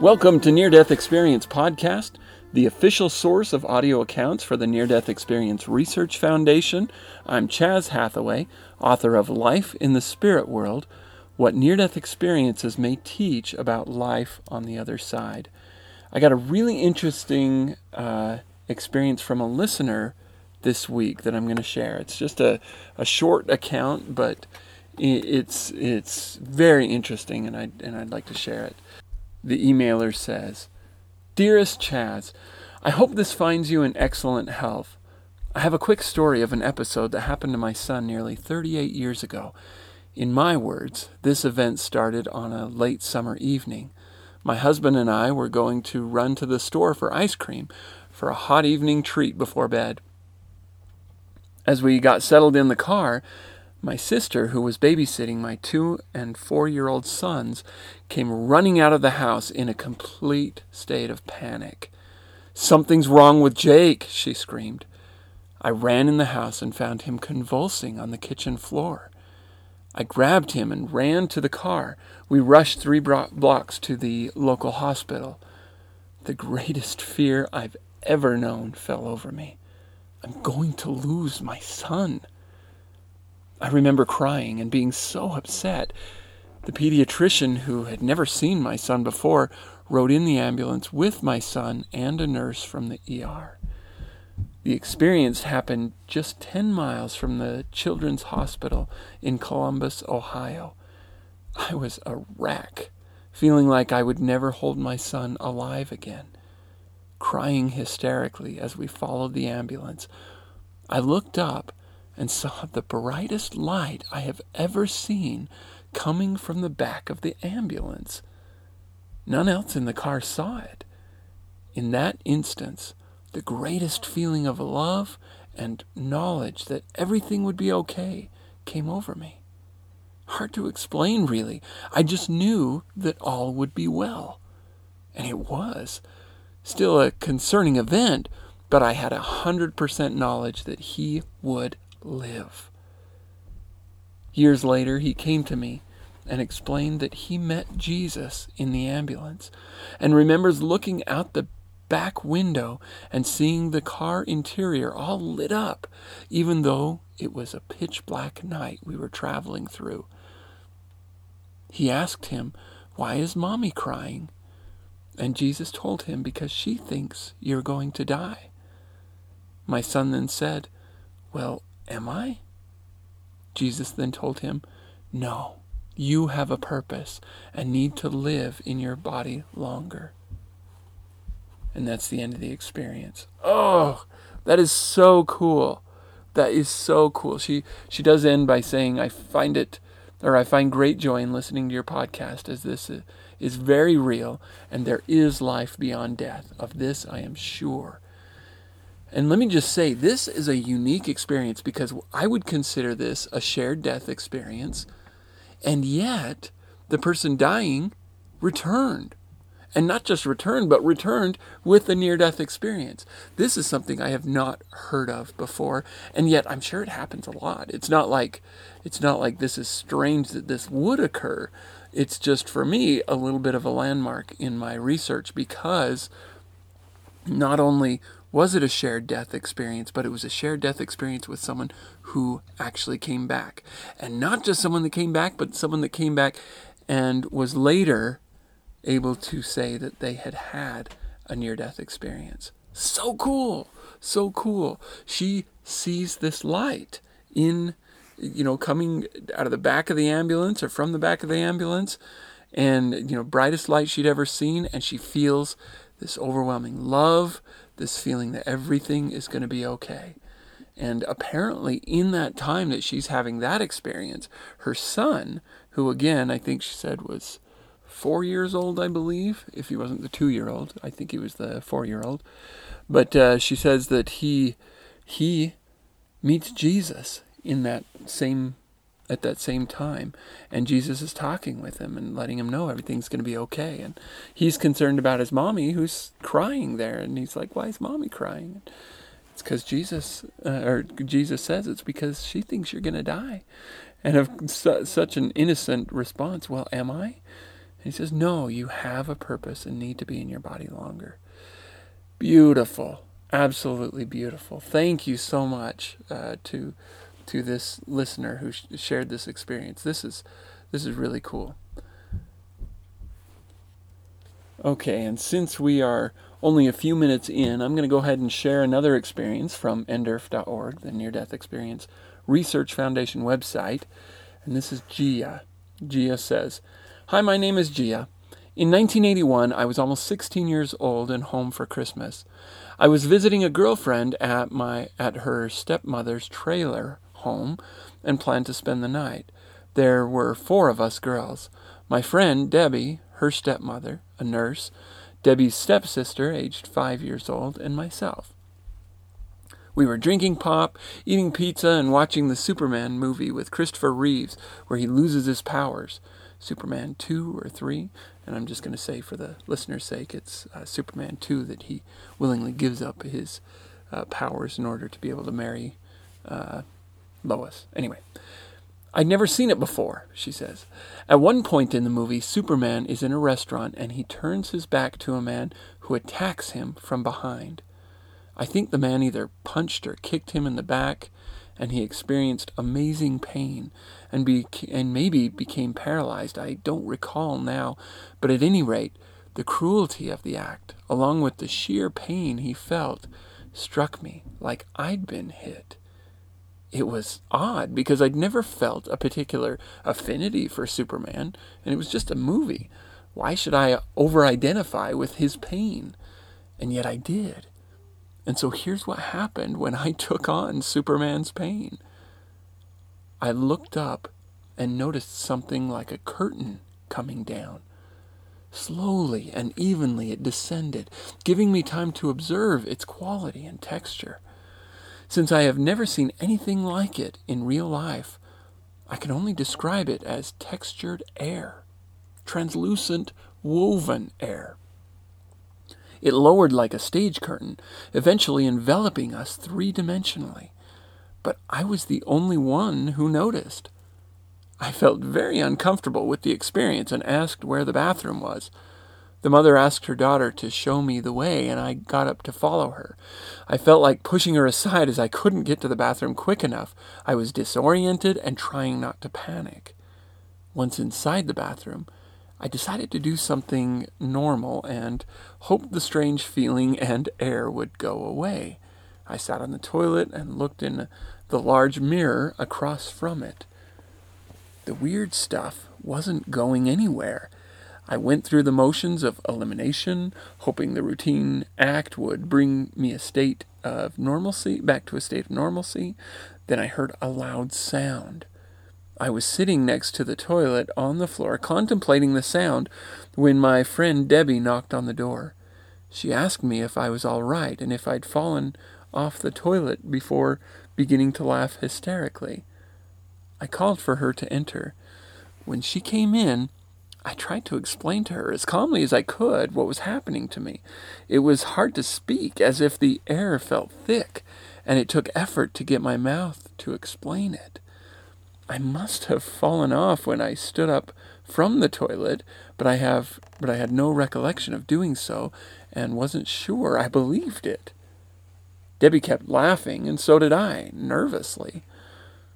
Welcome to Near Death Experience Podcast, the official source of audio accounts for the Near Death Experience Research Foundation. I'm Chaz Hathaway, author of Life in the Spirit World What Near Death Experiences May Teach About Life on the Other Side. I got a really interesting uh, experience from a listener this week that I'm going to share. It's just a, a short account, but it's, it's very interesting, and, I, and I'd like to share it. The emailer says, Dearest Chaz, I hope this finds you in excellent health. I have a quick story of an episode that happened to my son nearly 38 years ago. In my words, this event started on a late summer evening. My husband and I were going to run to the store for ice cream for a hot evening treat before bed. As we got settled in the car, my sister, who was babysitting my two and four year old sons, came running out of the house in a complete state of panic. Something's wrong with Jake, she screamed. I ran in the house and found him convulsing on the kitchen floor. I grabbed him and ran to the car. We rushed three blocks to the local hospital. The greatest fear I've ever known fell over me. I'm going to lose my son. I remember crying and being so upset. The pediatrician, who had never seen my son before, rode in the ambulance with my son and a nurse from the ER. The experience happened just 10 miles from the Children's Hospital in Columbus, Ohio. I was a wreck, feeling like I would never hold my son alive again. Crying hysterically as we followed the ambulance, I looked up and saw the brightest light I have ever seen coming from the back of the ambulance. None else in the car saw it. In that instance, the greatest feeling of love and knowledge that everything would be okay came over me. Hard to explain, really. I just knew that all would be well. And it was. Still a concerning event, but I had a hundred percent knowledge that he would live. Years later, he came to me and explained that he met Jesus in the ambulance and remembers looking out the back window and seeing the car interior all lit up, even though it was a pitch black night we were traveling through. He asked him, Why is mommy crying? And Jesus told him, Because she thinks you're going to die. My son then said, Well, Am I? Jesus then told him, No, you have a purpose and need to live in your body longer. And that's the end of the experience. Oh, that is so cool. That is so cool. She she does end by saying, "I find it, or I find great joy in listening to your podcast, as this is very real, and there is life beyond death. Of this I am sure." And let me just say, this is a unique experience because I would consider this a shared death experience. And yet, the person dying returned. And not just returned, but returned with a near death experience. This is something I have not heard of before, and yet I'm sure it happens a lot. It's not like it's not like this is strange that this would occur. It's just for me a little bit of a landmark in my research because not only was it a shared death experience, but it was a shared death experience with someone who actually came back. And not just someone that came back, but someone that came back and was later able to say that they had had a near death experience. So cool! So cool. She sees this light in, you know, coming out of the back of the ambulance or from the back of the ambulance, and, you know, brightest light she'd ever seen, and she feels this overwhelming love this feeling that everything is going to be okay. And apparently, in that time that she's having that experience, her son, who again, I think she said was four years old, I believe, if he wasn't the two year old, I think he was the four year old. But uh, she says that he he meets Jesus in that same at that same time. And Jesus is talking with him and letting him know everything's going to be okay. And he's concerned about his mommy who's crying there. And he's like, Why is mommy crying? It's because Jesus, uh, or Jesus says it's because she thinks you're going to die. And of su- such an innocent response, Well, am I? And he says, No, you have a purpose and need to be in your body longer. Beautiful. Absolutely beautiful. Thank you so much uh, to to this listener who sh- shared this experience. This is this is really cool. Okay, and since we are only a few minutes in, I'm going to go ahead and share another experience from NDERF.org, the Near Death Experience Research Foundation website. And this is Gia. Gia says, Hi, my name is Gia. In 1981, I was almost 16 years old and home for Christmas. I was visiting a girlfriend at my at her stepmother's trailer home and planned to spend the night. There were four of us girls. My friend Debbie, her stepmother, a nurse, Debbie's stepsister, aged five years old, and myself. We were drinking pop, eating pizza, and watching the Superman movie with Christopher Reeves, where he loses his powers. Superman 2 or 3, and I'm just going to say for the listener's sake, it's uh, Superman 2 that he willingly gives up his uh, powers in order to be able to marry uh, Lois. Anyway, I'd never seen it before, she says. At one point in the movie, Superman is in a restaurant and he turns his back to a man who attacks him from behind. I think the man either punched or kicked him in the back, and he experienced amazing pain and, be- and maybe became paralyzed. I don't recall now, but at any rate, the cruelty of the act, along with the sheer pain he felt, struck me like I'd been hit it was odd because I'd never felt a particular affinity for Superman, and it was just a movie. Why should I over identify with his pain? And yet I did. And so here's what happened when I took on Superman's pain. I looked up and noticed something like a curtain coming down. Slowly and evenly it descended, giving me time to observe its quality and texture. Since I have never seen anything like it in real life, I can only describe it as textured air, translucent, woven air. It lowered like a stage curtain, eventually enveloping us three dimensionally. But I was the only one who noticed. I felt very uncomfortable with the experience and asked where the bathroom was. The mother asked her daughter to show me the way, and I got up to follow her. I felt like pushing her aside as I couldn't get to the bathroom quick enough. I was disoriented and trying not to panic. Once inside the bathroom, I decided to do something normal and hoped the strange feeling and air would go away. I sat on the toilet and looked in the large mirror across from it. The weird stuff wasn't going anywhere. I went through the motions of elimination, hoping the routine act would bring me a state of normalcy, back to a state of normalcy. Then I heard a loud sound. I was sitting next to the toilet on the floor, contemplating the sound, when my friend Debbie knocked on the door. She asked me if I was all right and if I'd fallen off the toilet before beginning to laugh hysterically. I called for her to enter. When she came in, I tried to explain to her as calmly as I could what was happening to me. It was hard to speak, as if the air felt thick, and it took effort to get my mouth to explain it. I must have fallen off when I stood up from the toilet, but I have but I had no recollection of doing so and wasn't sure I believed it. Debbie kept laughing, and so did I, nervously.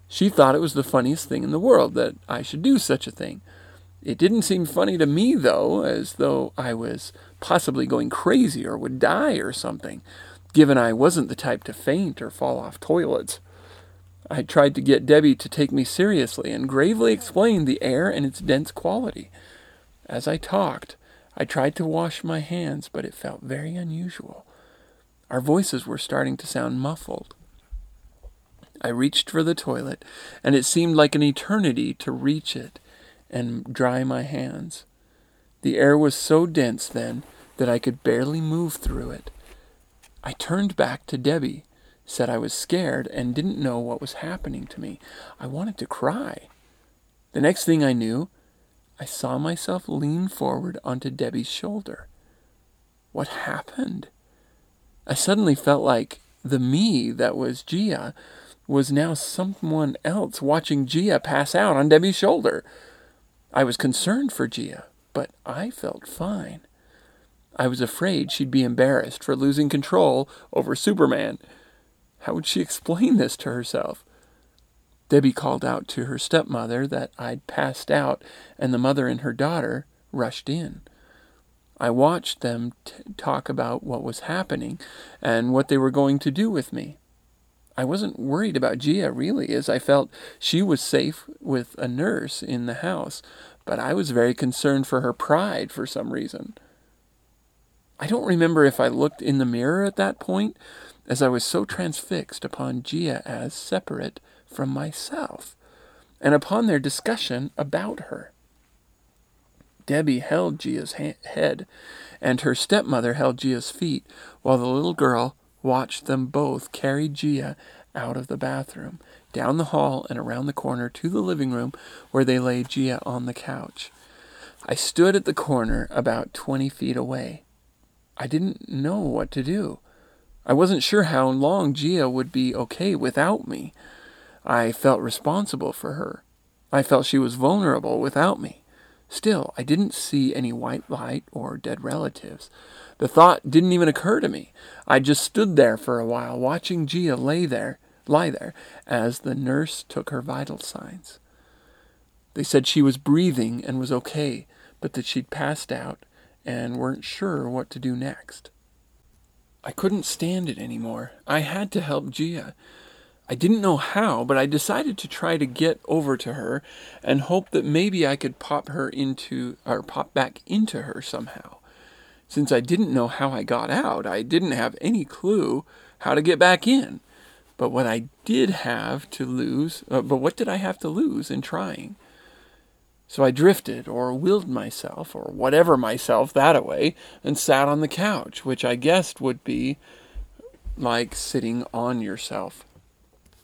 She thought it was the funniest thing in the world that I should do such a thing. It didn't seem funny to me, though, as though I was possibly going crazy or would die or something, given I wasn't the type to faint or fall off toilets. I tried to get Debbie to take me seriously and gravely explain the air and its dense quality. As I talked, I tried to wash my hands, but it felt very unusual. Our voices were starting to sound muffled. I reached for the toilet, and it seemed like an eternity to reach it and dry my hands. The air was so dense then that I could barely move through it. I turned back to Debbie, said I was scared and didn't know what was happening to me. I wanted to cry. The next thing I knew, I saw myself lean forward onto Debbie's shoulder. What happened? I suddenly felt like the me that was Gia was now someone else watching Gia pass out on Debbie's shoulder. I was concerned for Gia, but I felt fine. I was afraid she'd be embarrassed for losing control over Superman. How would she explain this to herself? Debbie called out to her stepmother that I'd passed out, and the mother and her daughter rushed in. I watched them t- talk about what was happening and what they were going to do with me. I wasn't worried about Gia really, as I felt she was safe with a nurse in the house, but I was very concerned for her pride for some reason. I don't remember if I looked in the mirror at that point, as I was so transfixed upon Gia as separate from myself, and upon their discussion about her. Debbie held Gia's ha- head, and her stepmother held Gia's feet, while the little girl watched them both carry Gia out of the bathroom, down the hall, and around the corner to the living room, where they laid Gia on the couch. I stood at the corner about twenty feet away. I didn't know what to do. I wasn't sure how long Gia would be okay without me. I felt responsible for her. I felt she was vulnerable without me. Still, I didn't see any white light or dead relatives. The thought didn't even occur to me. I just stood there for a while, watching Gia lay there, lie there, as the nurse took her vital signs. They said she was breathing and was okay, but that she'd passed out and weren't sure what to do next. I couldn't stand it anymore. I had to help Gia. I didn't know how, but I decided to try to get over to her and hope that maybe I could pop her into or pop back into her somehow. Since I didn't know how I got out, I didn't have any clue how to get back in. But what I did have to lose, uh, but what did I have to lose in trying? So I drifted or willed myself or whatever myself that away and sat on the couch, which I guessed would be like sitting on yourself.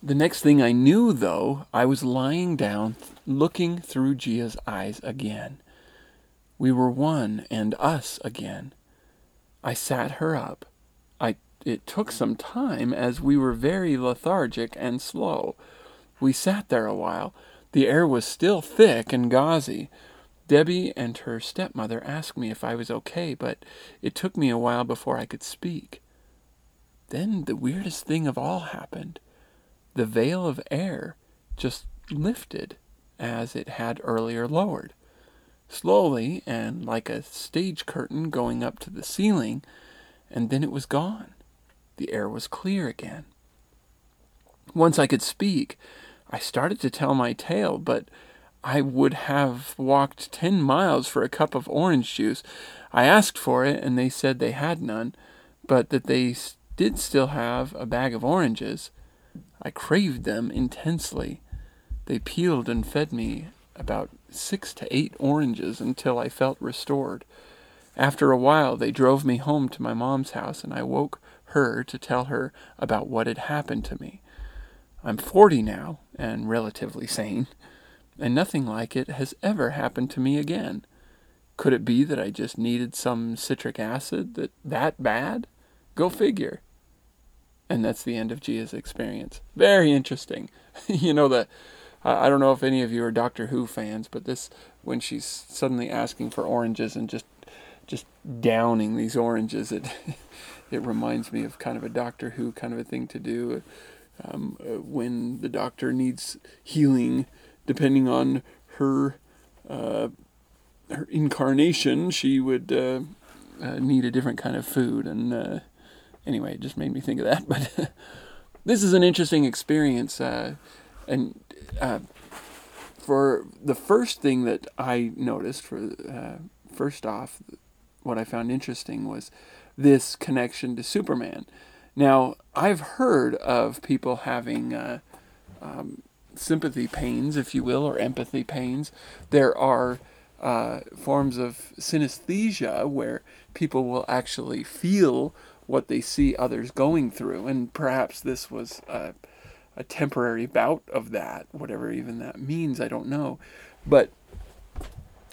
The next thing I knew, though, I was lying down, looking through Gia's eyes again. We were one and us again. I sat her up. I it took some time as we were very lethargic and slow. We sat there a while. The air was still thick and gauzy. Debbie and her stepmother asked me if I was okay, but it took me a while before I could speak. Then the weirdest thing of all happened the veil of air just lifted as it had earlier lowered. Slowly, and like a stage curtain going up to the ceiling, and then it was gone. The air was clear again. Once I could speak, I started to tell my tale, but I would have walked ten miles for a cup of orange juice. I asked for it, and they said they had none, but that they did still have a bag of oranges. I craved them intensely. They peeled and fed me about six to eight oranges until I felt restored. After a while, they drove me home to my mom's house, and I woke her to tell her about what had happened to me. I'm forty now, and relatively sane, and nothing like it has ever happened to me again. Could it be that I just needed some citric acid that that bad? Go figure. And that's the end of Gia's experience. Very interesting. you know, the, I don't know if any of you are Doctor Who fans, but this, when she's suddenly asking for oranges and just, just downing these oranges, it, it reminds me of kind of a Doctor Who kind of a thing to do. Um, when the doctor needs healing, depending on her uh, her incarnation, she would uh, uh need a different kind of food, and uh, anyway, it just made me think of that. But this is an interesting experience, uh, and uh, for the first thing that I noticed, for uh, first off, what I found interesting was this connection to Superman. Now, I've heard of people having uh, um, sympathy pains, if you will, or empathy pains. There are uh, forms of synesthesia where people will actually feel what they see others going through. And perhaps this was a, a temporary bout of that, whatever even that means, I don't know. But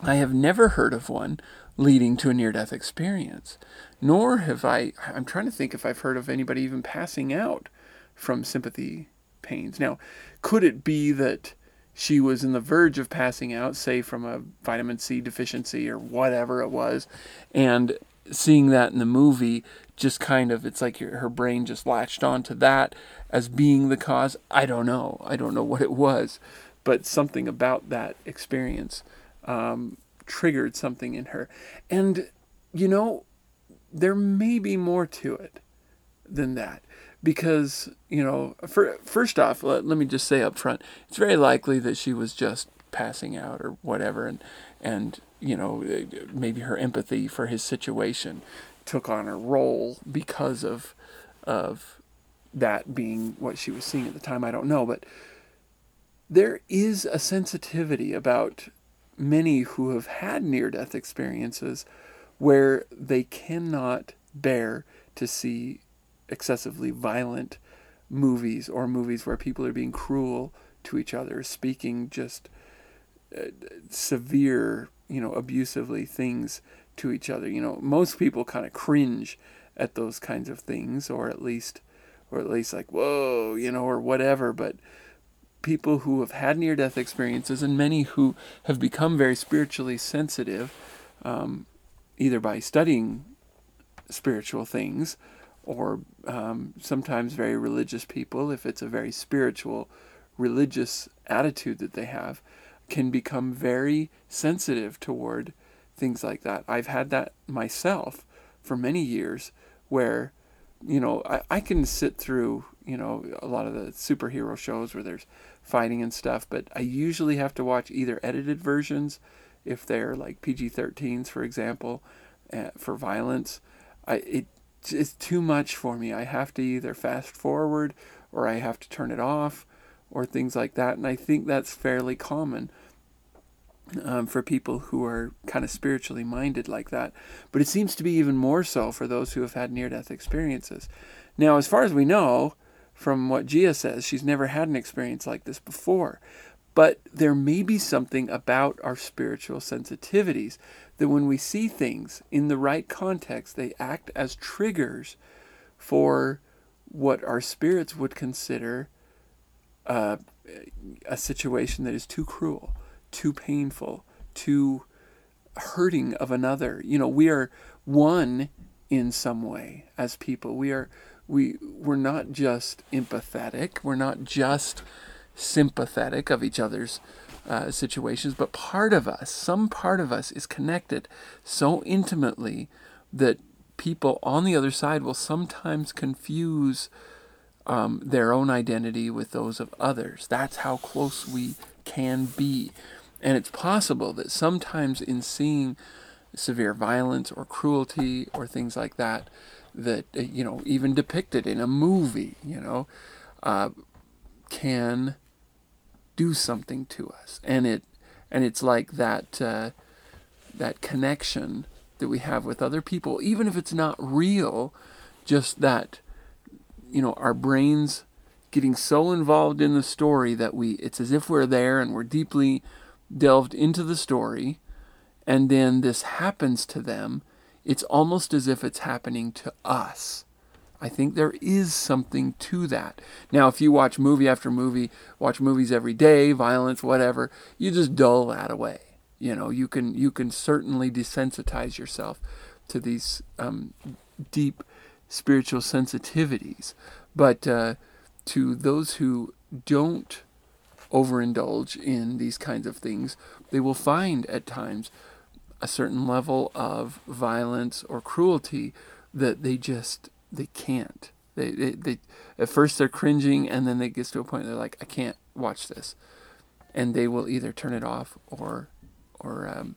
I have never heard of one leading to a near death experience. Nor have I, I'm trying to think if I've heard of anybody even passing out from sympathy pains. Now, could it be that she was in the verge of passing out, say from a vitamin C deficiency or whatever it was, and seeing that in the movie just kind of it's like her brain just latched onto that as being the cause. I don't know. I don't know what it was, but something about that experience um, triggered something in her, and you know, there may be more to it than that because you know for, first off let, let me just say up front it's very likely that she was just passing out or whatever and and you know maybe her empathy for his situation took on a role because of of that being what she was seeing at the time. I don't know but there is a sensitivity about many who have had near death experiences where they cannot bear to see excessively violent movies or movies where people are being cruel to each other, speaking just severe, you know, abusively things to each other. You know, most people kind of cringe at those kinds of things, or at least, or at least like, whoa, you know, or whatever. But people who have had near death experiences and many who have become very spiritually sensitive, um, either by studying spiritual things or um, sometimes very religious people, if it's a very spiritual, religious attitude that they have, can become very sensitive toward things like that. I've had that myself for many years where, you know, I, I can sit through, you know, a lot of the superhero shows where there's fighting and stuff, but I usually have to watch either edited versions, if they're like PG 13s, for example, uh, for violence. I, it it's too much for me. I have to either fast forward or I have to turn it off or things like that. And I think that's fairly common um, for people who are kind of spiritually minded like that. But it seems to be even more so for those who have had near death experiences. Now, as far as we know, from what Gia says, she's never had an experience like this before. But there may be something about our spiritual sensitivities that when we see things in the right context, they act as triggers for what our spirits would consider uh, a situation that is too cruel, too painful, too hurting of another. You know, we are one in some way as people. We are we we're not just empathetic. We're not just sympathetic of each other's uh, situations, but part of us, some part of us, is connected so intimately that people on the other side will sometimes confuse um, their own identity with those of others. That's how close we can be. And it's possible that sometimes in seeing severe violence or cruelty or things like that, that, uh, you know, even depicted in a movie, you know, uh, can do something to us, and it and it's like that uh, that connection that we have with other people, even if it's not real, just that you know our brains getting so involved in the story that we it's as if we're there and we're deeply delved into the story and then this happens to them it's almost as if it's happening to us I think there is something to that. Now, if you watch movie after movie, watch movies every day, violence, whatever, you just dull that away. You know, you can you can certainly desensitize yourself to these um, deep spiritual sensitivities, but uh, to those who don't overindulge in these kinds of things, they will find at times a certain level of violence or cruelty that they just they can't. They, they, they at first they're cringing and then it gets to a point they're like, I can't watch this, and they will either turn it off or, or um,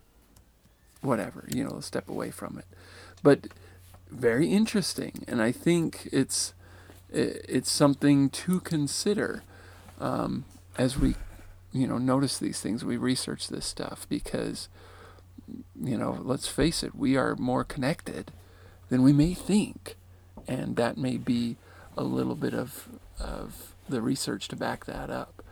whatever, you know, step away from it. But very interesting, and I think it's it's something to consider um, as we, you know, notice these things. We research this stuff because, you know, let's face it, we are more connected than we may think and that may be a little bit of of the research to back that up.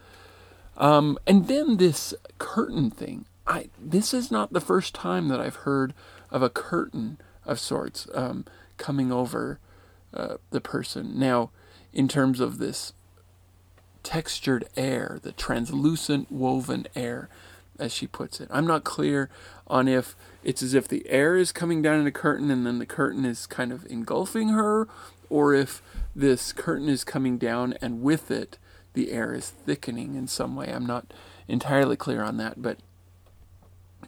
Um, and then this curtain thing. I this is not the first time that I've heard of a curtain of sorts um, coming over uh, the person. Now, in terms of this textured air, the translucent woven air, as she puts it. I'm not clear on if it's as if the air is coming down in a curtain and then the curtain is kind of engulfing her, or if this curtain is coming down and with it the air is thickening in some way. I'm not entirely clear on that, but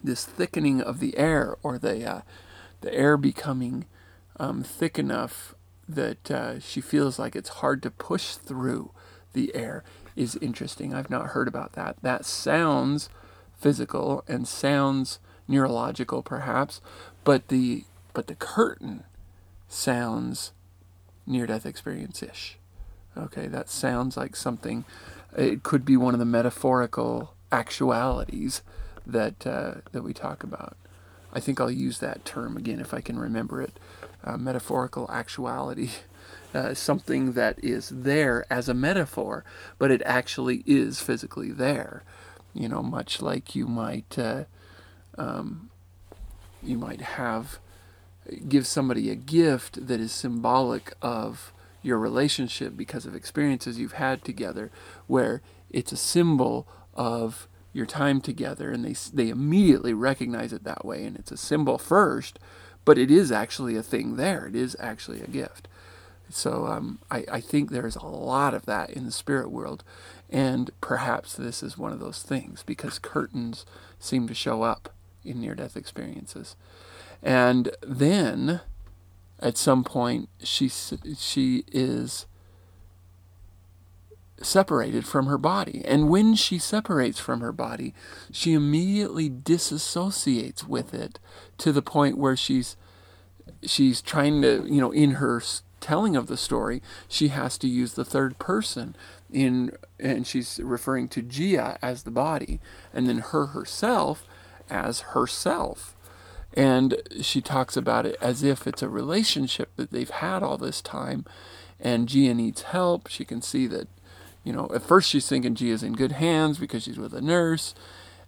this thickening of the air or the uh, the air becoming um, thick enough that uh, she feels like it's hard to push through the air is interesting. I've not heard about that. That sounds physical and sounds neurological, perhaps, but the but the curtain sounds near-death experience-ish. Okay, that sounds like something. It could be one of the metaphorical actualities that uh, that we talk about. I think I'll use that term again if I can remember it. Uh, metaphorical actuality, uh, something that is there as a metaphor, but it actually is physically there. You know, much like you might uh, um, you might have give somebody a gift that is symbolic of your relationship because of experiences you've had together, where it's a symbol of your time together and they they immediately recognize it that way and it's a symbol first but it is actually a thing there. It is actually a gift. So um, I, I think there's a lot of that in the spirit world and perhaps this is one of those things because curtains seem to show up in near-death experiences. And then at some point she she is separated from her body. And when she separates from her body, she immediately disassociates with it to the point where she's she's trying to, you know, in her telling of the story, she has to use the third person in and she's referring to Gia as the body and then her herself as herself. And she talks about it as if it's a relationship that they've had all this time and Gia needs help. She can see that you know, at first she's thinking G is in good hands because she's with a nurse,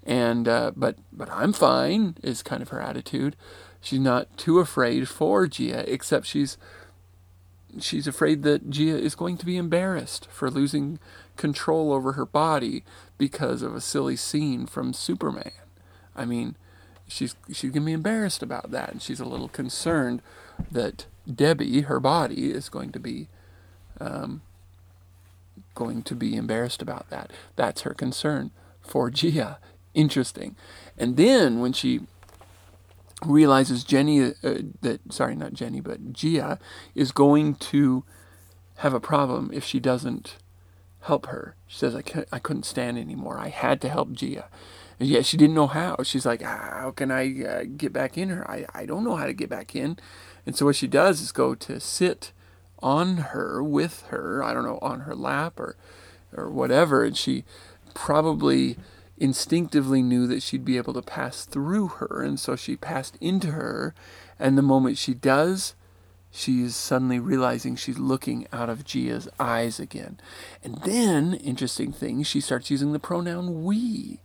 and uh, but but I'm fine is kind of her attitude. She's not too afraid for Gia, except she's she's afraid that Gia is going to be embarrassed for losing control over her body because of a silly scene from Superman. I mean, she's she's gonna be embarrassed about that, and she's a little concerned that Debbie, her body, is going to be um, going to be embarrassed about that. That's her concern for Gia. Interesting. And then when she realizes Jenny, uh, that, sorry, not Jenny, but Gia is going to have a problem if she doesn't help her. She says, I, I couldn't stand anymore. I had to help Gia. And yet she didn't know how. She's like, how can I uh, get back in her? I, I don't know how to get back in. And so what she does is go to sit on her, with her, I don't know, on her lap or, or whatever. And she probably instinctively knew that she'd be able to pass through her. And so she passed into her. And the moment she does, she's suddenly realizing she's looking out of Gia's eyes again. And then, interesting thing, she starts using the pronoun we.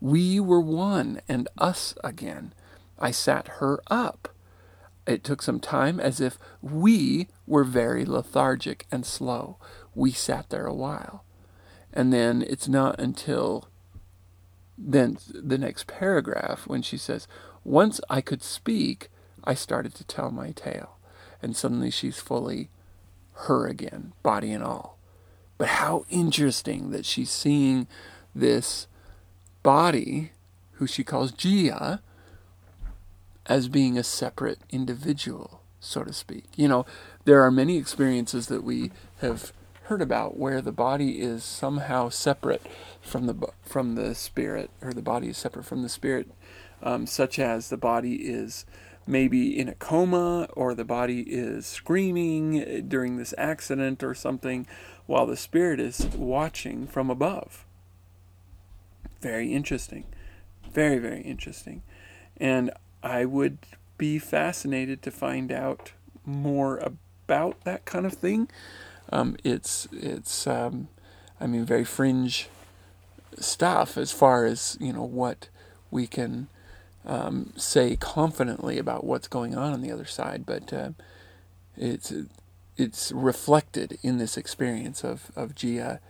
We were one and us again. I sat her up. It took some time as if we were very lethargic and slow. We sat there a while. And then it's not until then the next paragraph when she says, Once I could speak, I started to tell my tale. And suddenly she's fully her again, body and all. But how interesting that she's seeing this body, who she calls Gia, as being a separate individual, so to speak. You know, there are many experiences that we have heard about where the body is somehow separate from the from the spirit, or the body is separate from the spirit, um, such as the body is maybe in a coma, or the body is screaming during this accident or something, while the spirit is watching from above. Very interesting, very very interesting, and I would be fascinated to find out more about that kind of thing. Um, it's it's um, I mean very fringe stuff as far as you know what we can um, say confidently about what's going on on the other side, but uh, it's it's reflected in this experience of of Gia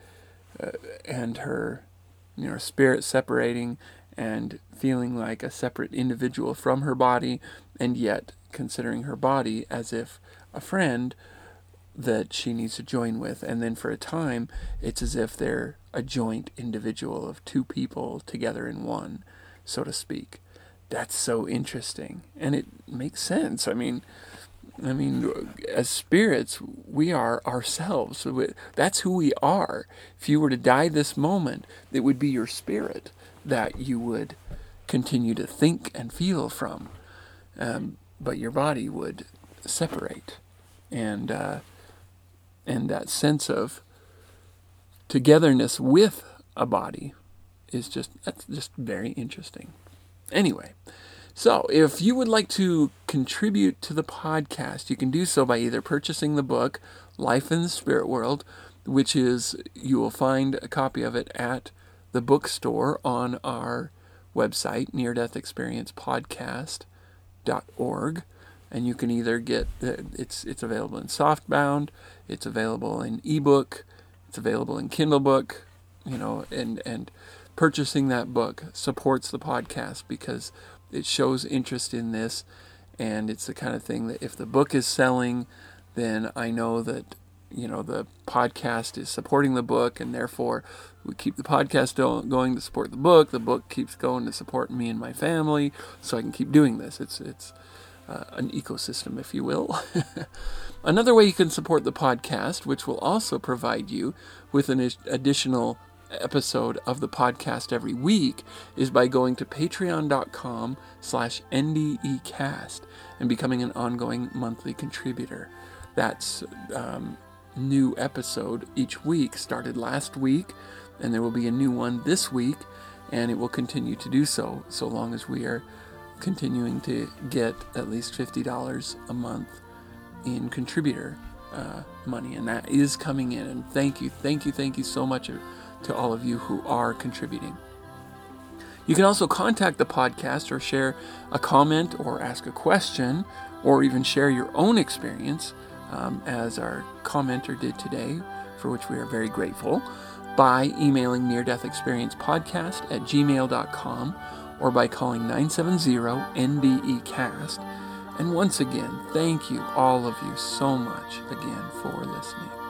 uh, and her, you know, spirit separating and feeling like a separate individual from her body, and yet considering her body as if a friend that she needs to join with. And then for a time, it's as if they're a joint individual of two people together in one, so to speak. That's so interesting. And it makes sense. I mean, I mean, as spirits, we are ourselves. That's who we are. If you were to die this moment, it would be your spirit that you would continue to think and feel from. Um, but your body would separate. And, uh, and that sense of togetherness with a body is just that's just very interesting. Anyway, so if you would like to contribute to the podcast, you can do so by either purchasing the book Life in the Spirit World, which is you will find a copy of it at the bookstore on our website near death experience and you can either get uh, it's it's available in softbound, it's available in ebook, it's available in Kindle book, you know, and and purchasing that book supports the podcast because it shows interest in this and it's the kind of thing that if the book is selling, then I know that you know the podcast is supporting the book and therefore we keep the podcast going to support the book the book keeps going to support me and my family so i can keep doing this. It's it's uh, an ecosystem, if you will. Another way you can support the podcast, which will also provide you with an additional episode of the podcast every week, is by going to patreon.com slash ndecast and becoming an ongoing monthly contributor. That's um, new episode each week. Started last week, and there will be a new one this week, and it will continue to do so so long as we are continuing to get at least $50 a month in contributor uh, money, and that is coming in. And thank you, thank you, thank you so much to all of you who are contributing. You can also contact the podcast or share a comment or ask a question or even share your own experience, um, as our commenter did today, for which we are very grateful, by emailing near death experience podcast at gmail.com or by calling 970-NDE-CAST. And once again, thank you, all of you, so much again for listening.